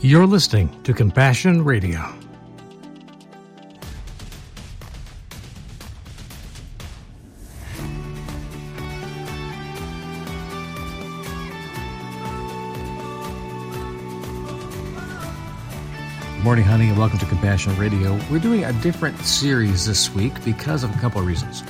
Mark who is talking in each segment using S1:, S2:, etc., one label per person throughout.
S1: You're listening to Compassion Radio. Morning, honey, and welcome to Compassion Radio. We're doing a different series this week because of a couple of reasons.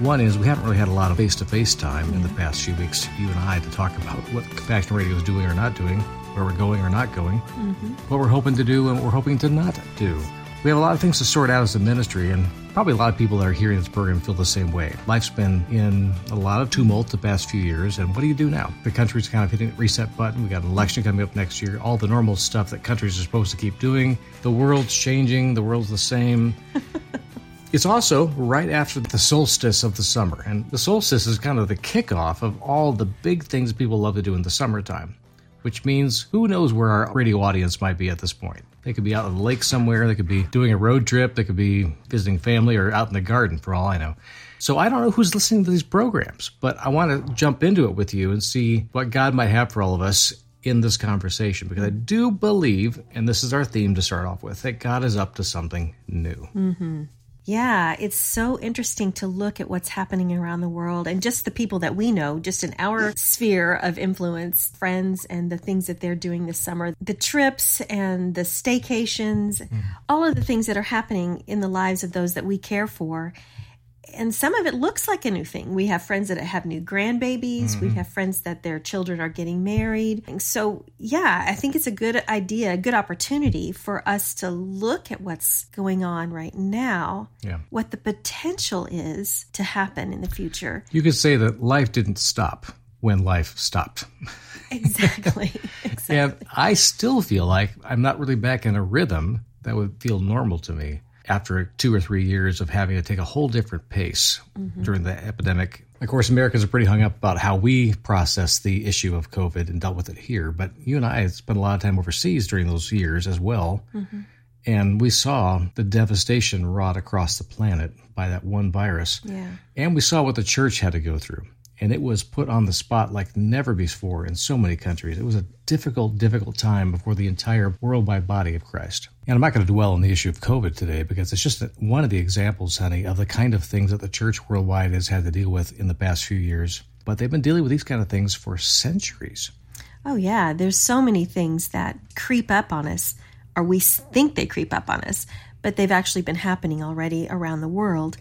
S1: One is we haven't really had a lot of face to face time in the past few weeks, you and I, to talk about what Compassion Radio is doing or not doing, where we're going or not going, mm-hmm. what we're hoping to do and what we're hoping to not do. We have a lot of things to sort out as a ministry, and probably a lot of people that are hearing this program feel the same way. Life's been in a lot of tumult the past few years, and what do you do now? The country's kind of hitting the reset button. We got an election coming up next year, all the normal stuff that countries are supposed to keep doing. The world's changing, the world's the same. It's also right after the solstice of the summer. And the solstice is kind of the kickoff of all the big things people love to do in the summertime, which means who knows where our radio audience might be at this point. They could be out on the lake somewhere, they could be doing a road trip, they could be visiting family or out in the garden for all I know. So I don't know who's listening to these programs, but I want to jump into it with you and see what God might have for all of us in this conversation because I do believe, and this is our theme to start off with, that God is up to something new. Mm-hmm.
S2: Yeah, it's so interesting to look at what's happening around the world and just the people that we know, just in our sphere of influence, friends, and the things that they're doing this summer, the trips and the staycations, mm-hmm. all of the things that are happening in the lives of those that we care for. And some of it looks like a new thing. We have friends that have new grandbabies. We mm-hmm. have friends that their children are getting married. And so, yeah, I think it's a good idea, a good opportunity for us to look at what's going on right now,
S1: Yeah.
S2: what the potential is to happen in the future.
S1: You could say that life didn't stop when life stopped.
S2: Exactly. exactly.
S1: And I still feel like I'm not really back in a rhythm that would feel normal to me after two or three years of having to take a whole different pace mm-hmm. during the epidemic. Of course, Americans are pretty hung up about how we process the issue of COVID and dealt with it here. But you and I spent a lot of time overseas during those years as well. Mm-hmm. And we saw the devastation wrought across the planet by that one virus.
S2: Yeah.
S1: And we saw what the church had to go through. And it was put on the spot like never before in so many countries. It was a difficult, difficult time before the entire worldwide body of Christ. And I'm not going to dwell on the issue of COVID today because it's just one of the examples, honey, of the kind of things that the church worldwide has had to deal with in the past few years. But they've been dealing with these kind of things for centuries.
S2: Oh, yeah. There's so many things that creep up on us, or we think they creep up on us, but they've actually been happening already around the world.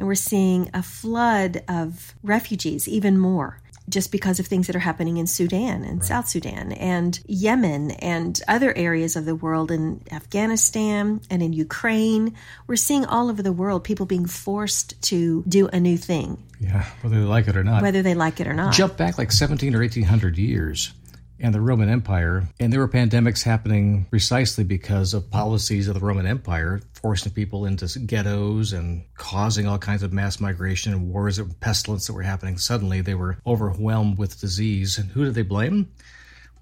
S2: And we're seeing a flood of refugees, even more, just because of things that are happening in Sudan and South Sudan and Yemen and other areas of the world in Afghanistan and in Ukraine. We're seeing all over the world people being forced to do a new thing,
S1: Yeah, whether they like it or not.
S2: whether they like it or not.
S1: jump back like 17 or 1800 years and the Roman Empire, and there were pandemics happening precisely because of policies of the Roman Empire, forcing people into ghettos and causing all kinds of mass migration and wars and pestilence that were happening. Suddenly, they were overwhelmed with disease. And who did they blame?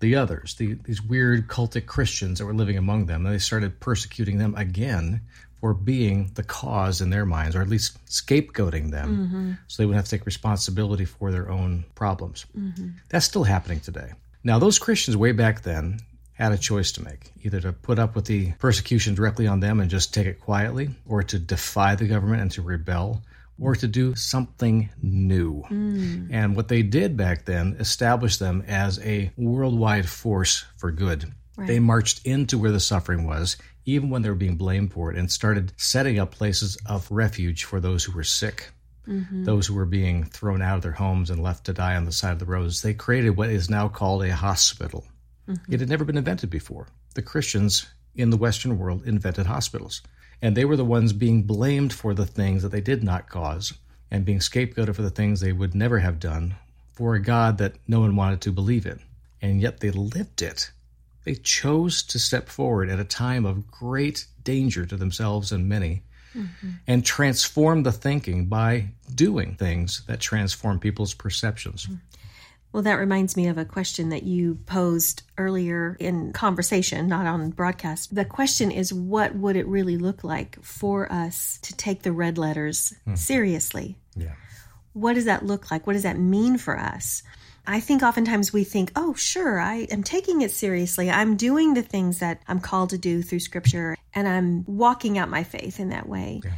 S1: The others, the, these weird cultic Christians that were living among them. And they started persecuting them again for being the cause in their minds, or at least scapegoating them mm-hmm. so they would have to take responsibility for their own problems. Mm-hmm. That's still happening today. Now, those Christians way back then had a choice to make either to put up with the persecution directly on them and just take it quietly, or to defy the government and to rebel, or to do something new. Mm. And what they did back then established them as a worldwide force for good. They marched into where the suffering was, even when they were being blamed for it, and started setting up places of refuge for those who were sick Mm-hmm. those who were being thrown out of their homes and left to die on the side of the roads. They created what is now called a hospital. Mm-hmm. It had never been invented before. The Christians in the Western world invented hospitals, and they were the ones being blamed for the things that they did not cause and being scapegoated for the things they would never have done for a God that no one wanted to believe in. And yet they lived it. They chose to step forward at a time of great danger to themselves and many Mm-hmm. and transform the thinking by doing things that transform people's perceptions. Mm-hmm.
S2: Well, that reminds me of a question that you posed earlier in conversation, not on broadcast. The question is what would it really look like for us to take the red letters hmm. seriously?
S1: Yeah.
S2: What does that look like? What does that mean for us? I think oftentimes we think, oh, sure, I am taking it seriously. I'm doing the things that I'm called to do through scripture, and I'm walking out my faith in that way. Yeah.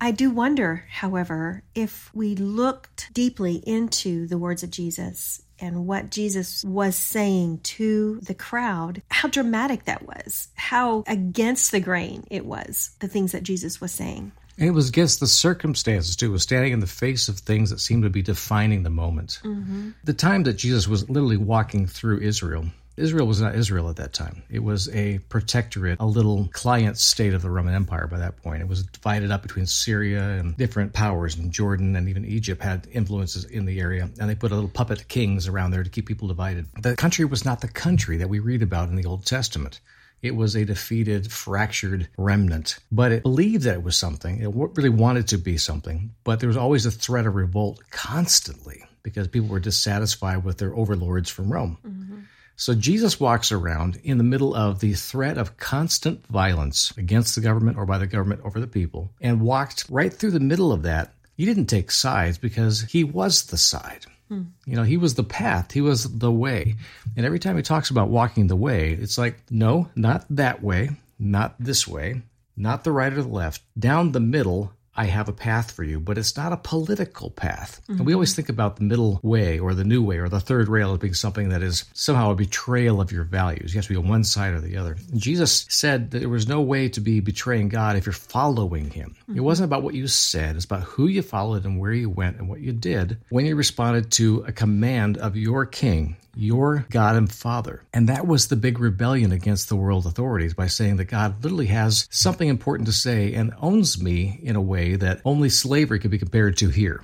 S2: I do wonder, however, if we looked deeply into the words of Jesus and what Jesus was saying to the crowd, how dramatic that was, how against the grain it was, the things that Jesus was saying.
S1: And it was against the circumstances too. It was standing in the face of things that seemed to be defining the moment. Mm-hmm. The time that Jesus was literally walking through Israel, Israel was not Israel at that time. It was a protectorate, a little client state of the Roman Empire by that point. It was divided up between Syria and different powers, and Jordan and even Egypt had influences in the area. And they put a little puppet kings around there to keep people divided. The country was not the country that we read about in the Old Testament. It was a defeated, fractured remnant. But it believed that it was something. It really wanted to be something. But there was always a threat of revolt constantly because people were dissatisfied with their overlords from Rome. Mm-hmm. So Jesus walks around in the middle of the threat of constant violence against the government or by the government over the people and walked right through the middle of that. He didn't take sides because he was the side. Hmm. You know, he was the path, he was the way. And every time he talks about walking the way, it's like, no, not that way, not this way, not the right or the left, down the middle I have a path for you, but it's not a political path. Mm-hmm. And we always think about the middle way or the new way or the third rail as being something that is somehow a betrayal of your values. You have to be on one side or the other. Jesus said that there was no way to be betraying God if you're following him. Mm-hmm. It wasn't about what you said, it's about who you followed and where you went and what you did when you responded to a command of your king your God and Father. And that was the big rebellion against the world authorities by saying that God literally has something important to say and owns me in a way that only slavery could be compared to here.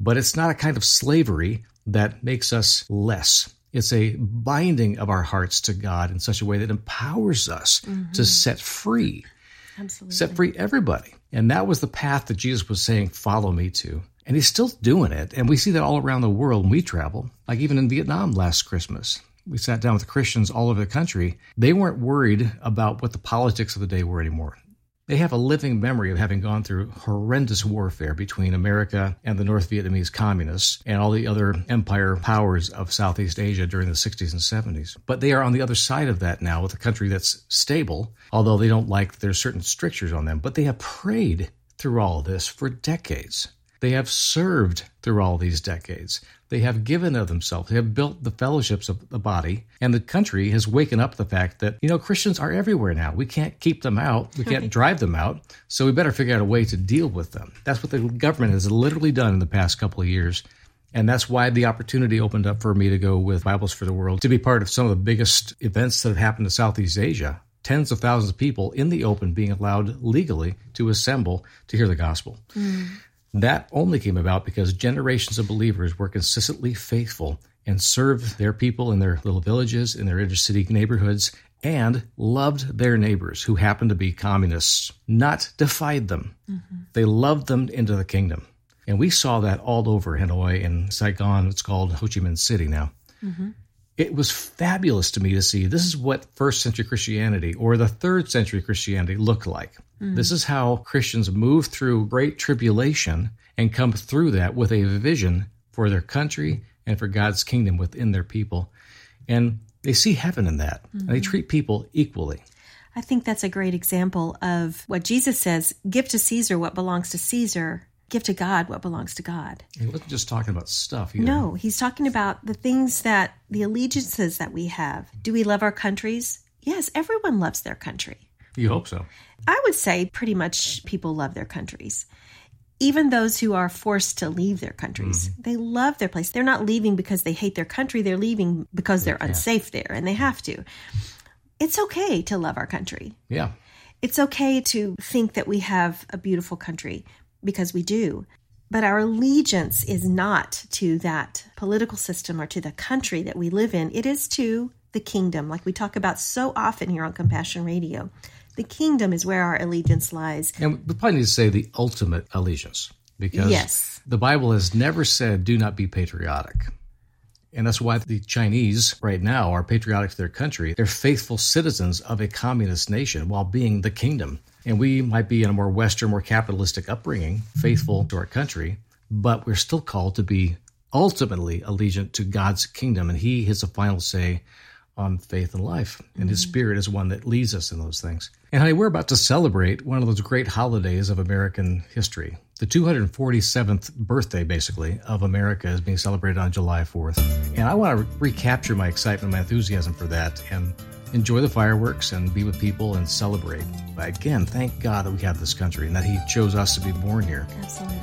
S1: But it's not a kind of slavery that makes us less. It's a binding of our hearts to God in such a way that empowers us mm-hmm. to set free. Absolutely. Set free everybody. And that was the path that Jesus was saying, follow me to. And he's still doing it. And we see that all around the world when we travel, like even in Vietnam last Christmas. We sat down with Christians all over the country. They weren't worried about what the politics of the day were anymore. They have a living memory of having gone through horrendous warfare between America and the North Vietnamese communists and all the other empire powers of Southeast Asia during the 60s and 70s. But they are on the other side of that now with a country that's stable, although they don't like there's certain strictures on them. But they have prayed through all this for decades. They have served through all these decades. They have given of themselves. They have built the fellowships of the body. And the country has waken up the fact that, you know, Christians are everywhere now. We can't keep them out. We can't drive them out. So we better figure out a way to deal with them. That's what the government has literally done in the past couple of years. And that's why the opportunity opened up for me to go with Bibles for the World to be part of some of the biggest events that have happened in Southeast Asia. Tens of thousands of people in the open being allowed legally to assemble to hear the gospel. Mm. That only came about because generations of believers were consistently faithful and served their people in their little villages, in their inner city neighborhoods, and loved their neighbors who happened to be communists, not defied them. Mm-hmm. They loved them into the kingdom. And we saw that all over Hanoi and Saigon. It's called Ho Chi Minh City now. Mm-hmm it was fabulous to me to see this is what first century Christianity or the third century Christianity looked like. Mm. This is how Christians move through great tribulation and come through that with a vision for their country and for God's kingdom within their people. And they see heaven in that. Mm-hmm. And they mm-hmm. treat people equally.
S2: I think that's a great example of what Jesus says give to Caesar what belongs to Caesar give to God what belongs to God.
S1: He wasn't just talking about stuff. Either.
S2: No, he's talking about the things that the allegiances that we have. Do we love our countries? Yes, everyone loves their country.
S1: You hope so.
S2: I would say pretty much people love their countries. Even those who are forced to leave their countries, mm-hmm. they love their place. They're not leaving because they hate their country, they're leaving because they're unsafe there and they have to. It's okay to love our country.
S1: Yeah.
S2: It's okay to think that we have a beautiful country because we do. But our allegiance is not to that political system or to the country that we live in. It is to the kingdom, like we talk about so often here on Compassion Radio. The kingdom is where our allegiance lies.
S1: And we probably need to say the ultimate allegiance because
S2: yes.
S1: the Bible has never said, do not be patriotic. And that's why the Chinese right now are patriotic to their country. They're faithful citizens of a communist nation while being the kingdom. And we might be in a more Western, more capitalistic upbringing, faithful to our country, but we're still called to be ultimately allegiant to God's kingdom, and He has the final say on faith and life. And mm-hmm. His Spirit is one that leads us in those things. And honey, we're about to celebrate one of those great holidays of American history. The 247th birthday, basically, of America is being celebrated on July 4th. And I want to recapture my excitement, my enthusiasm for that, and enjoy the fireworks and be with people and celebrate. But again, thank God that we have this country and that He chose us to be born here.
S2: Absolutely.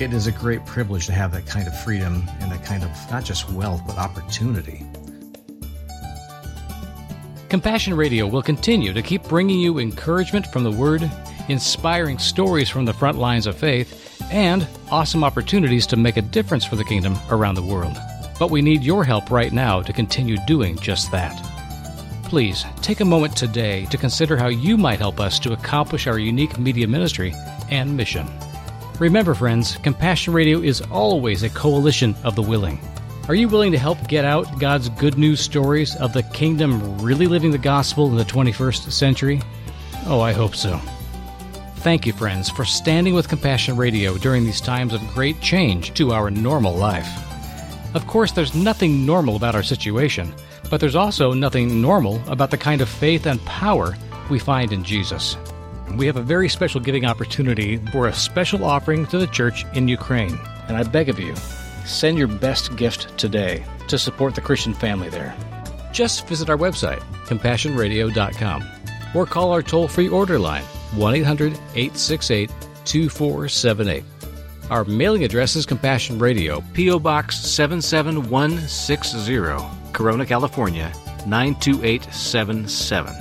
S1: It is a great privilege to have that kind of freedom and that kind of not just wealth, but opportunity.
S3: Compassion Radio will continue to keep bringing you encouragement from the Word, inspiring stories from the front lines of faith, and awesome opportunities to make a difference for the kingdom around the world. But we need your help right now to continue doing just that. Please take a moment today to consider how you might help us to accomplish our unique media ministry and mission. Remember, friends, Compassion Radio is always a coalition of the willing. Are you willing to help get out God's good news stories of the kingdom really living the gospel in the 21st century? Oh, I hope so. Thank you, friends, for standing with Compassion Radio during these times of great change to our normal life. Of course, there's nothing normal about our situation but there's also nothing normal about the kind of faith and power we find in Jesus. We have a very special giving opportunity for a special offering to the church in Ukraine. And I beg of you, send your best gift today to support the Christian family there. Just visit our website, compassionradio.com, or call our toll free order line, 1 800 868 2478. Our mailing address is Compassion Radio, P.O. Box 77160. Corona, California 92877.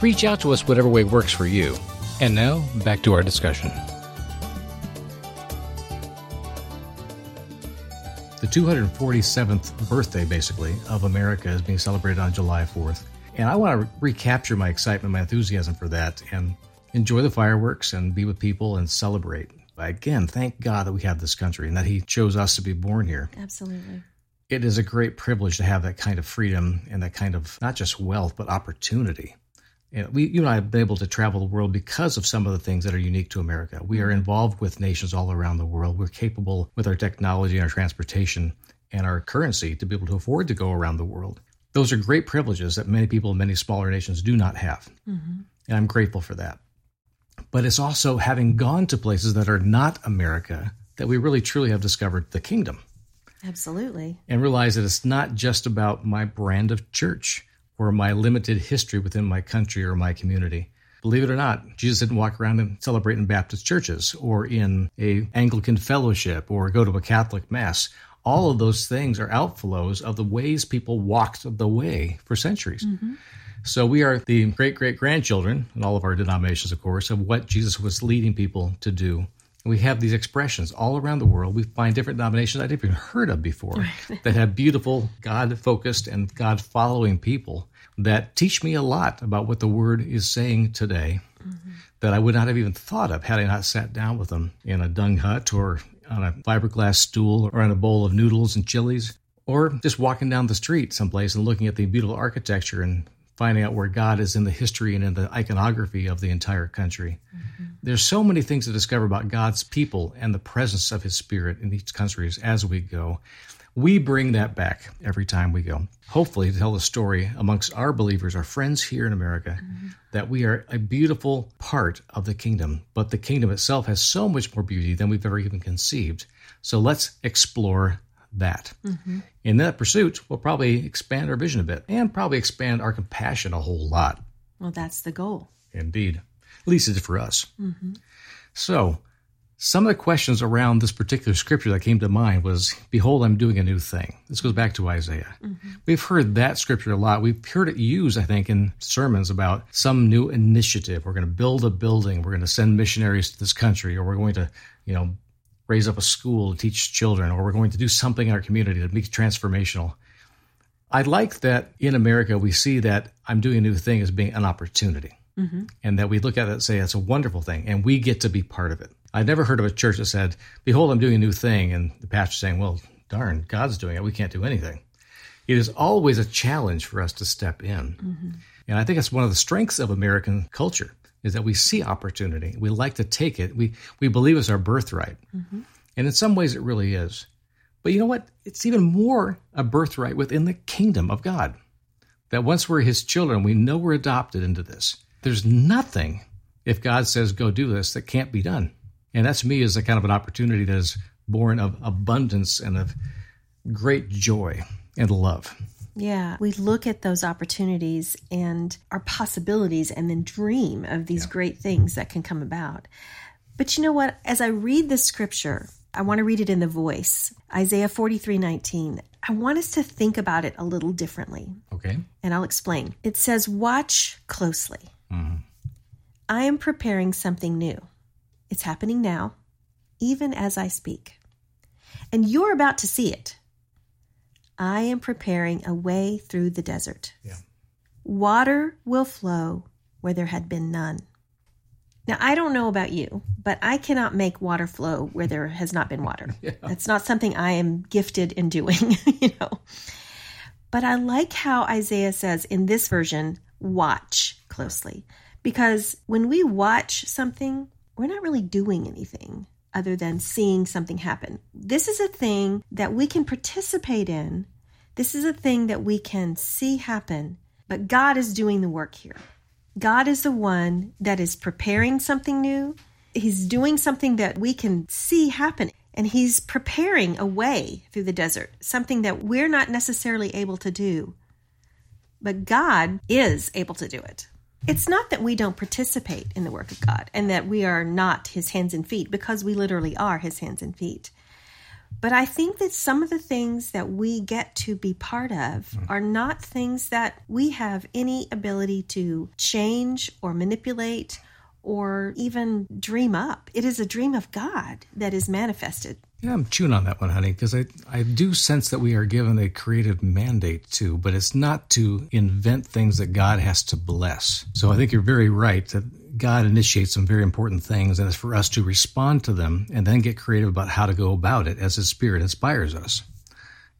S3: Reach out to us whatever way works for you. And now, back to our discussion.
S1: 247th birthday, basically, of America is being celebrated on July 4th. And I want to recapture my excitement, my enthusiasm for that, and enjoy the fireworks and be with people and celebrate. Again, thank God that we have this country and that He chose us to be born here.
S2: Absolutely
S1: it is a great privilege to have that kind of freedom and that kind of not just wealth but opportunity. And we, you and I have been able to travel the world because of some of the things that are unique to America. We are involved with nations all around the world. We're capable with our technology and our transportation and our currency to be able to afford to go around the world. Those are great privileges that many people in many smaller nations do not have. Mm-hmm. And I'm grateful for that. But it's also having gone to places that are not America that we really truly have discovered the kingdom.
S2: Absolutely.
S1: And realize that it's not just about my brand of church or my limited history within my country or my community. Believe it or not, Jesus didn't walk around and celebrate in Baptist churches or in a Anglican fellowship or go to a Catholic mass. All of those things are outflows of the ways people walked the way for centuries. Mm-hmm. So we are the great great grandchildren, in all of our denominations, of course, of what Jesus was leading people to do we have these expressions all around the world. We find different denominations I'd never even heard of before that have beautiful, God focused, and God following people that teach me a lot about what the Word is saying today mm-hmm. that I would not have even thought of had I not sat down with them in a dung hut or on a fiberglass stool or on a bowl of noodles and chilies or just walking down the street someplace and looking at the beautiful architecture and finding out where God is in the history and in the iconography of the entire country. Mm-hmm. There's so many things to discover about God's people and the presence of his spirit in these countries as we go. We bring that back every time we go. Hopefully, to tell the story amongst our believers, our friends here in America, mm-hmm. that we are a beautiful part of the kingdom, but the kingdom itself has so much more beauty than we've ever even conceived. So let's explore that. Mm-hmm. In that pursuit, we'll probably expand our vision a bit and probably expand our compassion a whole lot.
S2: Well, that's the goal.
S1: Indeed. At least it's for us. Mm-hmm. So, some of the questions around this particular scripture that came to mind was, Behold, I'm doing a new thing. This goes back to Isaiah. Mm-hmm. We've heard that scripture a lot. We've heard it used, I think, in sermons about some new initiative. We're going to build a building. We're going to send missionaries to this country, or we're going to, you know, raise up a school to teach children, or we're going to do something in our community to make it transformational. I like that in America we see that I'm doing a new thing as being an opportunity. Mm-hmm. And that we look at it and say it's a wonderful thing, and we get to be part of it. I've never heard of a church that said, Behold, I'm doing a new thing, and the pastor saying, Well, darn, God's doing it. We can't do anything. It is always a challenge for us to step in. Mm-hmm. And I think it's one of the strengths of American culture is that we see opportunity. We like to take it. We we believe it's our birthright. Mm-hmm. And in some ways it really is. But you know what? It's even more a birthright within the kingdom of God. That once we're his children, we know we're adopted into this. There's nothing, if God says go do this, that can't be done. And that's me as a kind of an opportunity that is born of abundance and of great joy and love.
S2: Yeah, we look at those opportunities and our possibilities and then dream of these yeah. great things that can come about. But you know what? As I read the scripture, I want to read it in the voice. Isaiah 43 19. I want us to think about it a little differently.
S1: Okay.
S2: And I'll explain. It says, Watch closely. Mm-hmm. I am preparing something new. It's happening now, even as I speak. And you're about to see it. I am preparing a way through the desert.
S1: Yeah.
S2: Water will flow where there had been none. Now, I don't know about you, but I cannot make water flow where there has not been water. Yeah. That's not something I am gifted in doing, you know. But I like how Isaiah says in this version, watch closely. Because when we watch something, we're not really doing anything other than seeing something happen. This is a thing that we can participate in. This is a thing that we can see happen, but God is doing the work here. God is the one that is preparing something new. He's doing something that we can see happen. And he's preparing a way through the desert, something that we're not necessarily able to do. But God is able to do it. It's not that we don't participate in the work of God and that we are not his hands and feet, because we literally are his hands and feet. But I think that some of the things that we get to be part of mm. are not things that we have any ability to change or manipulate or even dream up. It is a dream of God that is manifested.
S1: Yeah, I'm chewing on that one, honey, because I, I do sense that we are given a creative mandate too, but it's not to invent things that God has to bless. So I think you're very right that God initiates some very important things, and it's for us to respond to them and then get creative about how to go about it as His Spirit inspires us.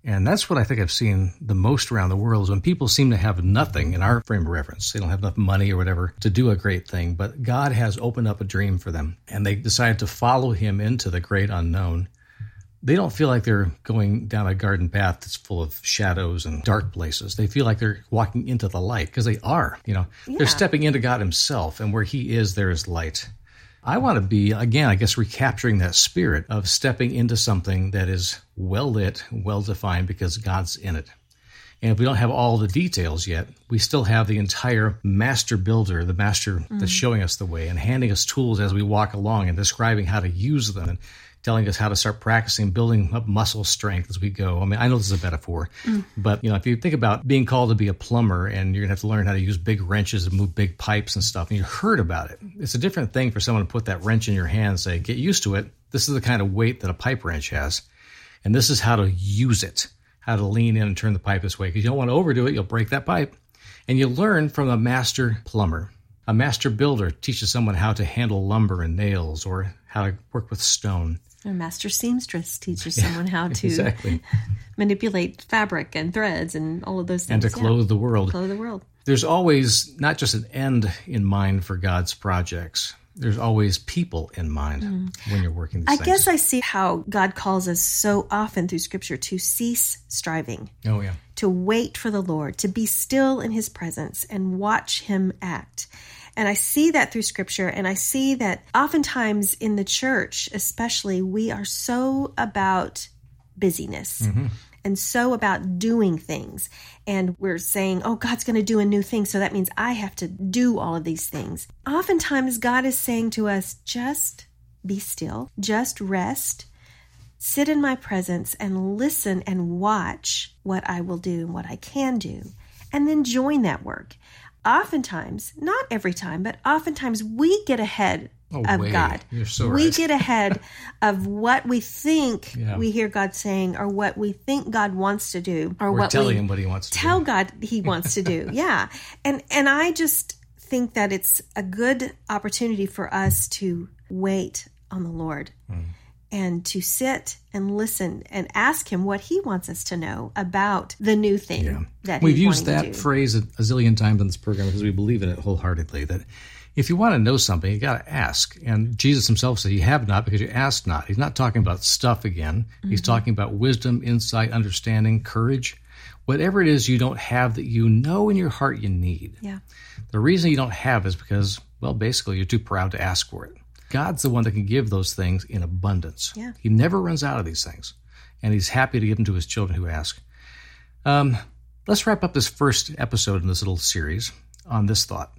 S1: And that's what I think I've seen the most around the world is when people seem to have nothing in our frame of reference. They don't have enough money or whatever to do a great thing, but God has opened up a dream for them and they decide to follow him into the great unknown. They don't feel like they're going down a garden path that's full of shadows and dark places. They feel like they're walking into the light because they are, you know, yeah. they're stepping into God himself and where he is, there is light. I want to be, again, I guess, recapturing that spirit of stepping into something that is well lit, well defined, because God's in it. And if we don't have all the details yet, we still have the entire master builder, the master mm. that's showing us the way and handing us tools as we walk along and describing how to use them and telling us how to start practicing building up muscle strength as we go. I mean, I know this is a metaphor, mm. but you know, if you think about being called to be a plumber and you're gonna have to learn how to use big wrenches and move big pipes and stuff, and you heard about it, it's a different thing for someone to put that wrench in your hand and say, "Get used to it. This is the kind of weight that a pipe wrench has, and this is how to use it, how to lean in and turn the pipe this way. Because you don't want to overdo it; you'll break that pipe." And you learn from a master plumber. A master builder teaches someone how to handle lumber and nails or how to work with stone.
S2: A master seamstress teaches someone how to exactly. manipulate fabric and threads and all of those things.
S1: And to clothe yeah. the world.
S2: Clothe the world.
S1: There's always not just an end in mind for God's projects. There's always people in mind mm. when you're working.
S2: I
S1: things.
S2: guess I see how God calls us so often through Scripture to cease striving.
S1: Oh yeah.
S2: To wait for the Lord, to be still in His presence and watch Him act. And I see that through scripture. And I see that oftentimes in the church, especially, we are so about busyness. Mm-hmm. And so about doing things. And we're saying, oh, God's going to do a new thing. So that means I have to do all of these things. Oftentimes, God is saying to us, just be still, just rest, sit in my presence, and listen and watch what I will do and what I can do. And then join that work oftentimes, not every time, but oftentimes we get ahead oh, of way. God.
S1: So
S2: we
S1: right.
S2: get ahead of what we think yeah. we hear God saying or what we think God wants to do
S1: or,
S2: or what
S1: telling
S2: we
S1: him what he wants to
S2: tell
S1: do.
S2: God he wants to do. yeah. And and I just think that it's a good opportunity for us to wait on the Lord. Mm and to sit and listen and ask him what he wants us to know about the new thing yeah. that
S1: we've used that phrase a, zillion times on this program because we believe in it wholeheartedly that If you want to know something, you got to ask. And Jesus himself said, You have not because you ask not. He's not talking about stuff again. Mm-hmm. He's talking about wisdom, insight, understanding, courage. Whatever it is you don't have that you know in your heart you need.
S2: Yeah.
S1: The reason you don't have is because, well, basically you're too proud to ask for it. God's the one that can give those things in abundance.
S2: Yeah.
S1: He never runs out of these things. And he's happy to give them to his children who ask. Um, let's wrap up this first episode in this little series on this thought.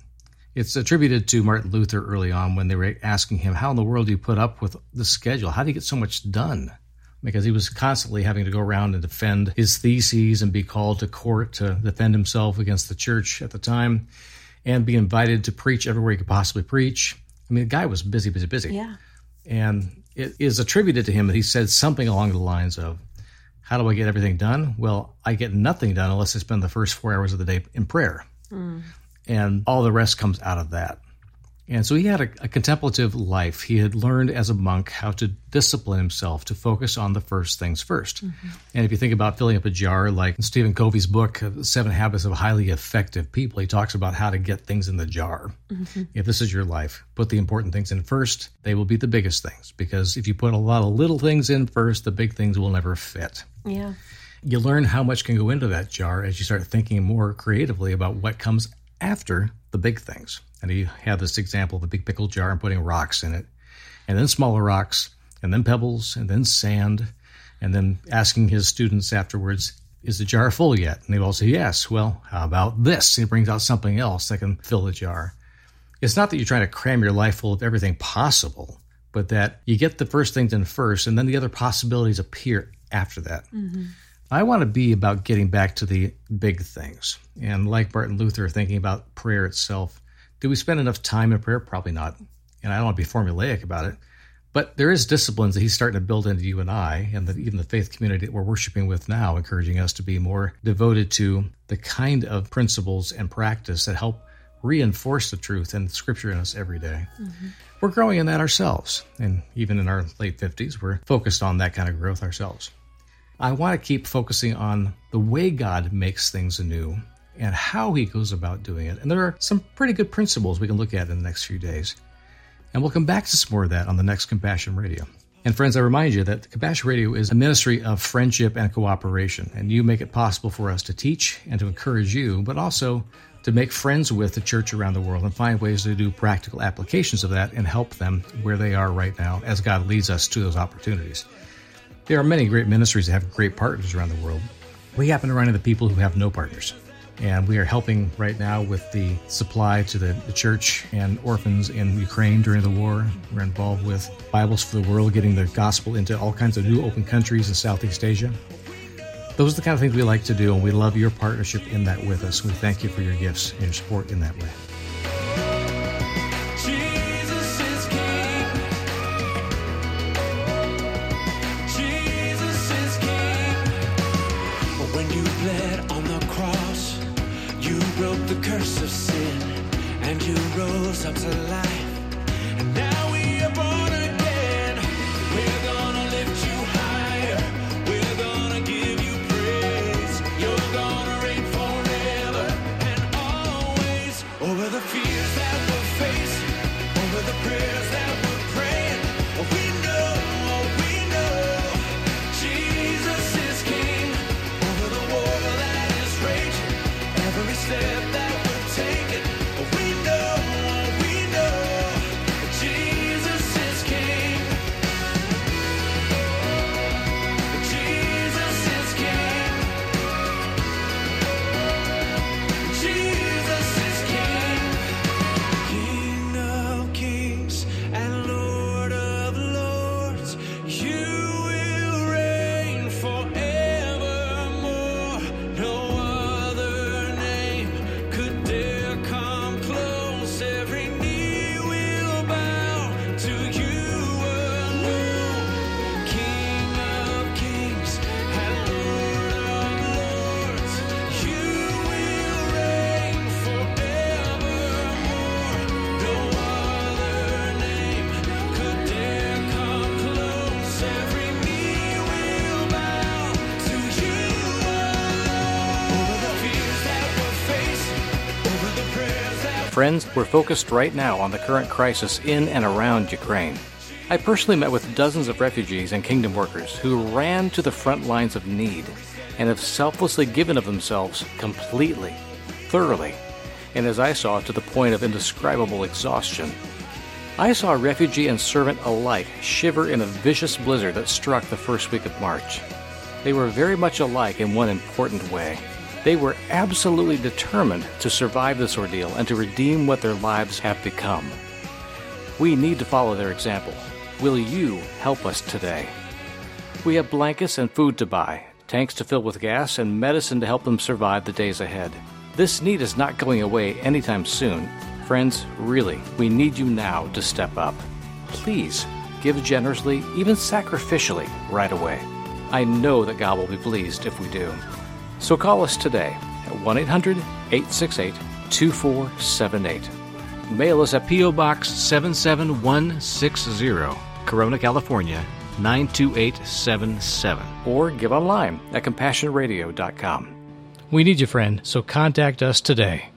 S1: It's attributed to Martin Luther early on when they were asking him, How in the world do you put up with the schedule? How do you get so much done? Because he was constantly having to go around and defend his theses and be called to court to defend himself against the church at the time and be invited to preach everywhere he could possibly preach. I mean, the guy was busy, busy, busy.
S2: Yeah.
S1: And it is attributed to him that he said something along the lines of, How do I get everything done? Well, I get nothing done unless I spend the first four hours of the day in prayer. Mm and all the rest comes out of that. And so he had a, a, contemplative life. He had learned as a monk how to discipline himself to focus on the first things 1st mm-hmm. And if you think about filling up a jar, like Stephen Covey's book, Seven Habits of Highly Effective People, he talks about how to get things in the jar. Mm-hmm. If this is your life, put the important things in first. They will be the biggest things because if you put a lot of little things in first, the big things will never fit.
S2: Yeah.
S1: You learn how much can go into that jar as you start thinking more creatively about what comes after the big things. And he had this example of a big pickle jar and putting rocks in it, and then smaller rocks, and then pebbles, and then sand, and then asking his students afterwards, is the jar full yet? And they all say, yes. Well, how about this? He brings out something else that can fill the jar. It's not that you're trying to cram your life full of everything possible, but that you get the first things in first, and then the other possibilities appear after that. Mm-hmm. I want to be about getting back to the big things. And like Martin Luther, thinking about prayer itself. Do we spend enough time in prayer? Probably not. And I don't want to be formulaic about it. But there is disciplines that he's starting to build into you and I, and the, even the faith community that we're worshiping with now, encouraging us to be more devoted to the kind of principles and practice that help reinforce the truth and scripture in us every day. Mm-hmm. We're growing in that ourselves. And even in our late 50s, we're focused on that kind of growth ourselves. I want to keep focusing on the way God makes things anew and how he goes about doing it. And there are some pretty good principles we can look at in the next few days. And we'll come back to some more of that on the next Compassion Radio. And friends, I remind you that Compassion Radio is a ministry of friendship and cooperation, and you make it possible for us to teach and to encourage you, but also to make friends with the church around the world and find ways to do practical applications of that and help them where they are right now as God leads us to those opportunities. There are many great ministries that have great partners around the world. We happen to run into people who have no partners. And we are helping right now with the supply to the, the, church and orphans in Ukraine during the war. We're involved with Bibles for the World, getting the gospel into all kinds of new open countries in Southeast Asia. Those are the kind of things we like to do, and we love your partnership in that with us. We thank you for your gifts and your support in that way. Friends, we're focused right now on the current crisis in and around Ukraine. I personally met with dozens of refugees and kingdom workers who ran to the front lines of need and have selflessly given of themselves completely, thoroughly, and as I saw, to the point of indescribable exhaustion. I saw refugee and servant alike shiver in a vicious blizzard that struck the first week of March. They were very much alike in one important way. They were absolutely determined to survive this ordeal and to redeem what their lives have become. We need to follow their example. Will you help us today? We have blankets and food to buy, tanks to fill with gas, and medicine to help them survive the days ahead. This need is not going away anytime soon. Friends, really, we need you now to step up. Please give generously, even sacrificially, right away. I know that God will be pleased if we do. So call us today at 1 800 868 2478. Mail us at P.O. Box 77160, Corona, California 92877. Or give online at CompassionRadio.com. We need you, friend, so contact us today.